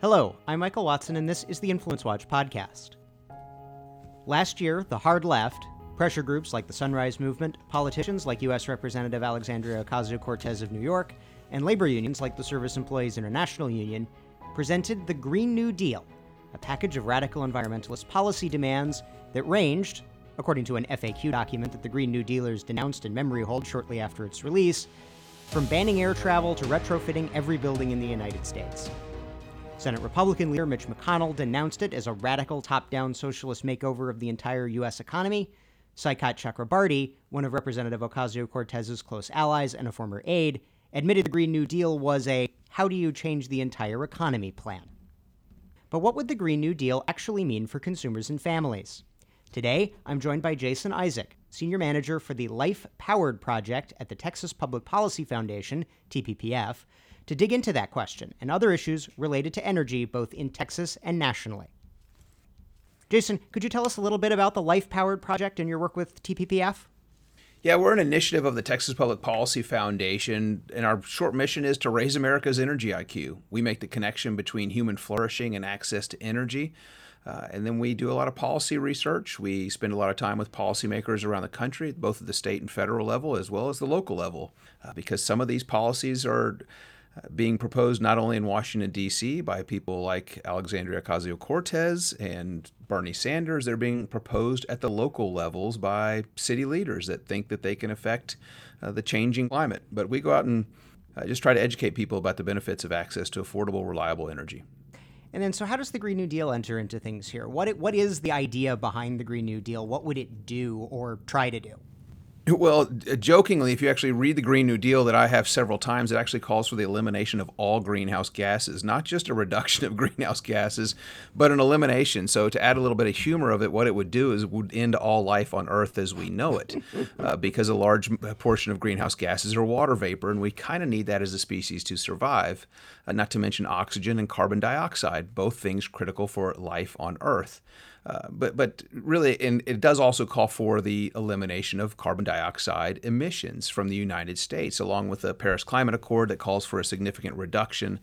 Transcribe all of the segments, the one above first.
Hello, I'm Michael Watson, and this is the Influence Watch podcast. Last year, the hard left, pressure groups like the Sunrise Movement, politicians like U.S. Representative Alexandria Ocasio Cortez of New York, and labor unions like the Service Employees International Union presented the Green New Deal, a package of radical environmentalist policy demands that ranged, according to an FAQ document that the Green New Dealers denounced in memory holed shortly after its release, from banning air travel to retrofitting every building in the United States. Senate Republican leader Mitch McConnell denounced it as a radical top down socialist makeover of the entire U.S. economy. Saikat Chakrabarti, one of Representative Ocasio Cortez's close allies and a former aide, admitted the Green New Deal was a how do you change the entire economy plan. But what would the Green New Deal actually mean for consumers and families? Today, I'm joined by Jason Isaac, Senior Manager for the Life Powered Project at the Texas Public Policy Foundation, TPPF, to dig into that question and other issues related to energy both in Texas and nationally. Jason, could you tell us a little bit about the Life Powered project and your work with TPPF? Yeah, we're an initiative of the Texas Public Policy Foundation, and our short mission is to raise America's energy IQ. We make the connection between human flourishing and access to energy. Uh, and then we do a lot of policy research. We spend a lot of time with policymakers around the country, both at the state and federal level, as well as the local level, uh, because some of these policies are being proposed not only in Washington, D.C., by people like Alexandria Ocasio Cortez and Bernie Sanders, they're being proposed at the local levels by city leaders that think that they can affect uh, the changing climate. But we go out and uh, just try to educate people about the benefits of access to affordable, reliable energy. And then, so how does the Green New Deal enter into things here? What it, what is the idea behind the Green New Deal? What would it do or try to do? Well, jokingly, if you actually read the Green New Deal that I have several times, it actually calls for the elimination of all greenhouse gases, not just a reduction of greenhouse gases, but an elimination. So, to add a little bit of humor of it, what it would do is it would end all life on Earth as we know it, uh, because a large portion of greenhouse gases are water vapor, and we kind of need that as a species to survive. Uh, not to mention oxygen and carbon dioxide, both things critical for life on Earth. Uh, but but really, and it does also call for the elimination of carbon dioxide emissions from the United States, along with the Paris Climate Accord that calls for a significant reduction.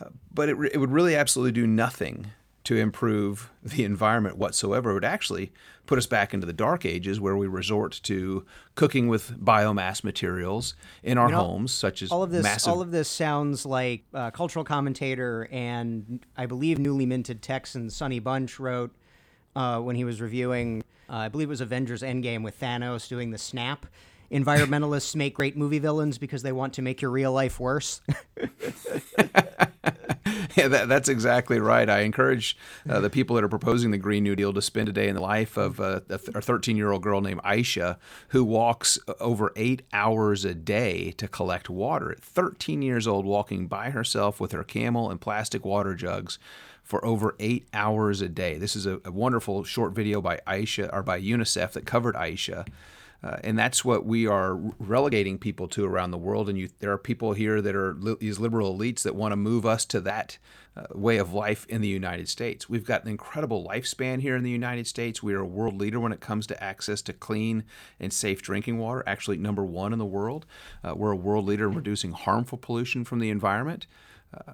Uh, but it, it would really absolutely do nothing to improve the environment whatsoever. It would actually put us back into the dark ages where we resort to cooking with biomass materials in our you know, homes, such as all of this. Massive... All of this sounds like a cultural commentator and I believe newly minted Texan Sonny Bunch wrote uh, when he was reviewing, uh, I believe it was Avengers Endgame with Thanos doing the snap. Environmentalists make great movie villains because they want to make your real life worse. yeah, that, that's exactly right. I encourage uh, the people that are proposing the Green New Deal to spend a day in the life of uh, a 13 year old girl named Aisha who walks over eight hours a day to collect water. 13 years old, walking by herself with her camel and plastic water jugs for over eight hours a day. This is a, a wonderful short video by Aisha or by UNICEF that covered Aisha. Uh, and that's what we are relegating people to around the world. And you, there are people here that are li- these liberal elites that want to move us to that uh, way of life in the United States. We've got an incredible lifespan here in the United States. We are a world leader when it comes to access to clean and safe drinking water, actually, number one in the world. Uh, we're a world leader in reducing harmful pollution from the environment. Uh,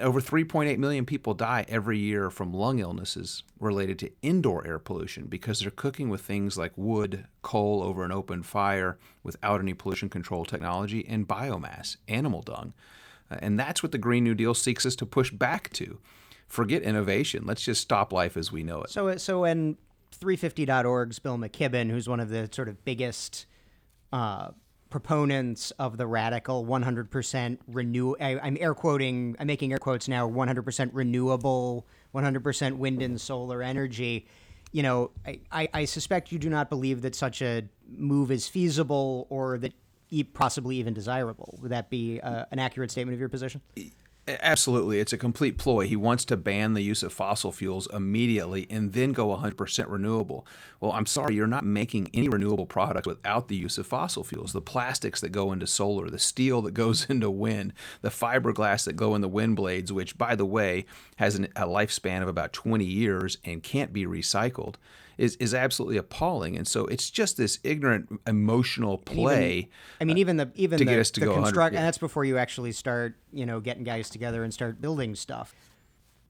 over 3.8 million people die every year from lung illnesses related to indoor air pollution because they're cooking with things like wood, coal over an open fire without any pollution control technology, and biomass, animal dung. Uh, and that's what the Green New Deal seeks us to push back to. Forget innovation. Let's just stop life as we know it. So, so when 350.org's Bill McKibben, who's one of the sort of biggest uh, proponents of the radical 100% renew I, am air quoting i'm making air quotes now 100% renewable 100% wind and solar energy. You know I, I, I suspect you do not believe that such a move is feasible or that possibly even desirable. Would that be uh, an accurate statement of your position Absolutely. It's a complete ploy. He wants to ban the use of fossil fuels immediately and then go 100% renewable. Well, I'm sorry, you're not making any renewable products without the use of fossil fuels. The plastics that go into solar, the steel that goes into wind, the fiberglass that go in the wind blades, which, by the way, has an, a lifespan of about 20 years and can't be recycled is is absolutely appalling. And so it's just this ignorant emotional play. Even, I mean, even the even to the, get us to the go construct, yeah. and that's before you actually start, you know, getting guys together and start building stuff.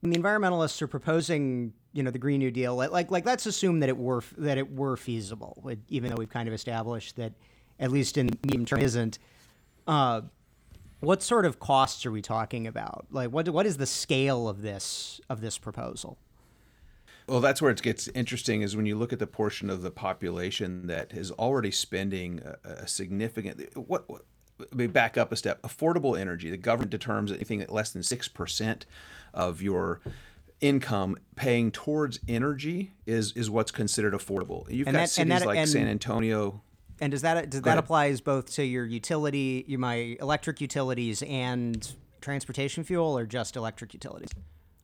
when the environmentalists are proposing, you know, the Green New Deal, like like let's assume that it were that it were feasible, even though we've kind of established that at least in medium term isn't. Uh, what sort of costs are we talking about? Like, what what is the scale of this of this proposal? Well, that's where it gets interesting is when you look at the portion of the population that is already spending a, a significant what, what let me back up a step. Affordable energy. The government determines anything at less than six percent of your income paying towards energy is is what's considered affordable. You've And got that- cities that- like and- San Antonio. And does that does Go that ahead. applies both to your utility, your my electric utilities, and transportation fuel, or just electric utilities?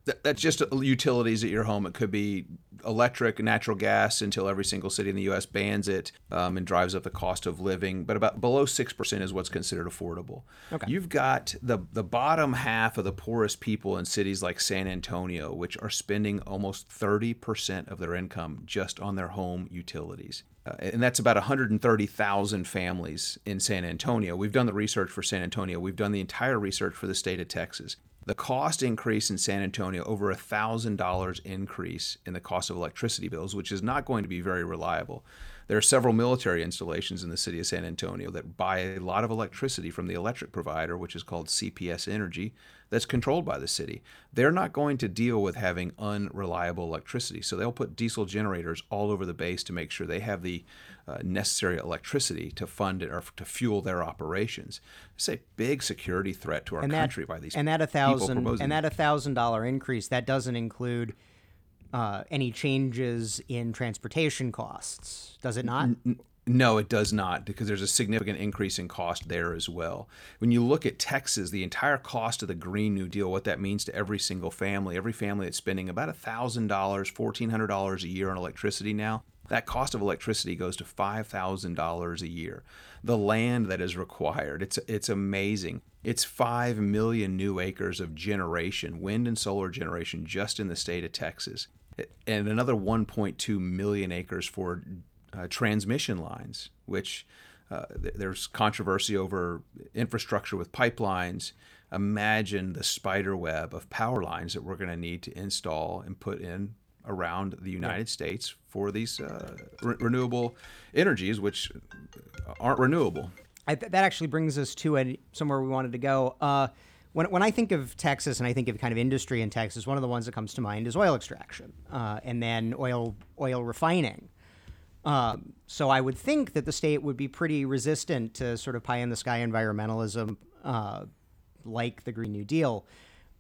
Th- That's just utilities at your home. It could be electric, natural gas, until every single city in the U.S. bans it um, and drives up the cost of living. But about below six percent is what's considered affordable. Okay. You've got the the bottom half of the poorest people in cities like San Antonio, which are spending almost thirty percent of their income just on their home utilities. Uh, and that's about 130,000 families in San Antonio. We've done the research for San Antonio. We've done the entire research for the state of Texas. The cost increase in San Antonio, over a thousand dollars increase in the cost of electricity bills, which is not going to be very reliable. There are several military installations in the city of San Antonio that buy a lot of electricity from the electric provider, which is called CPS Energy, that's controlled by the city. They're not going to deal with having unreliable electricity, so they'll put diesel generators all over the base to make sure they have the uh, necessary electricity to fund it or to fuel their operations. It's a big security threat to our And that country by these and that a thousand and that a thousand dollar increase that doesn't include uh, any changes in transportation costs, does it not? No, it does not, because there's a significant increase in cost there as well. When you look at Texas, the entire cost of the Green New Deal, what that means to every single family, every family that's spending about $1,000, $1,400 a year on electricity now, that cost of electricity goes to $5,000 a year. The land that is required, it's, it's amazing. It's 5 million new acres of generation, wind and solar generation, just in the state of Texas, and another 1.2 million acres for uh, transmission lines, which uh, th- there's controversy over infrastructure with pipelines. Imagine the spider web of power lines that we're going to need to install and put in around the United States for these uh, re- renewable energies, which aren't renewable. I, th- that actually brings us to a, somewhere we wanted to go. When, when I think of Texas and I think of kind of industry in Texas, one of the ones that comes to mind is oil extraction uh, and then oil oil refining. Um, so I would think that the state would be pretty resistant to sort of pie in the sky environmentalism, uh, like the Green New Deal.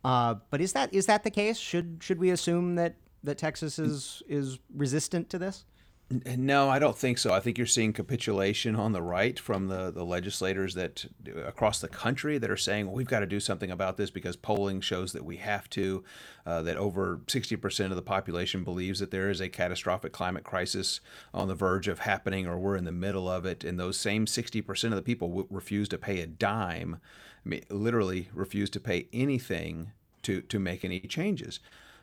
Uh, but is that is that the case? Should should we assume that that Texas is is resistant to this? No, I don't think so. I think you're seeing capitulation on the right from the, the legislators that across the country that are saying, well, we've got to do something about this because polling shows that we have to, uh, that over 60% of the population believes that there is a catastrophic climate crisis on the verge of happening or we're in the middle of it. And those same 60% of the people w- refuse to pay a dime, I mean, literally refuse to pay anything to, to make any changes.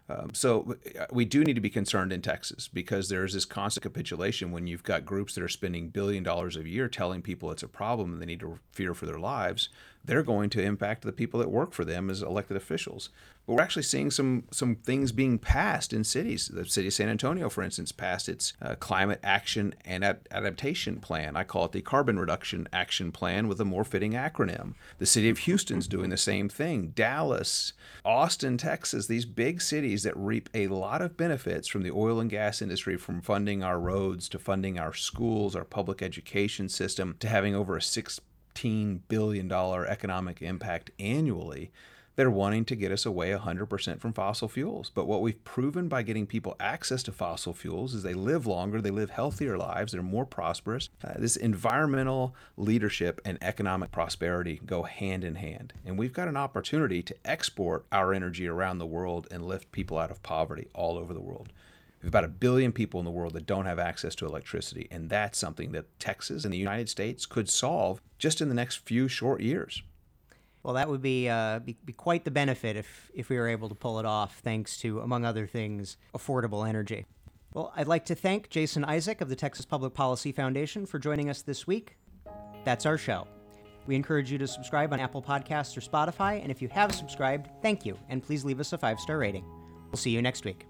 Um, so uh, we do need to be concerned in Texas because there is this constant capitulation when you've got groups that are spending billion dollars a year telling people it's a problem and they need to fear for their lives. They're going to impact the people that work for them as elected officials. We're actually seeing some some things being passed in cities. The city of San Antonio, for instance, passed its uh, climate action and ad- adaptation plan. I call it the carbon reduction action plan with a more fitting acronym. The city of Houston's doing the same thing. Dallas, Austin, Texas, these big cities that reap a lot of benefits from the oil and gas industry, from funding our roads to funding our schools, our public education system, to having over a $16 billion economic impact annually. They're wanting to get us away 100% from fossil fuels. But what we've proven by getting people access to fossil fuels is they live longer, they live healthier lives, they're more prosperous. Uh, this environmental leadership and economic prosperity go hand in hand. And we've got an opportunity to export our energy around the world and lift people out of poverty all over the world. We have about a billion people in the world that don't have access to electricity, and that's something that Texas and the United States could solve just in the next few short years. Well, that would be, uh, be be quite the benefit if if we were able to pull it off, thanks to, among other things, affordable energy. Well, I'd like to thank Jason Isaac of the Texas Public Policy Foundation for joining us this week. That's our show. We encourage you to subscribe on Apple Podcasts or Spotify, and if you have subscribed, thank you, and please leave us a five star rating. We'll see you next week.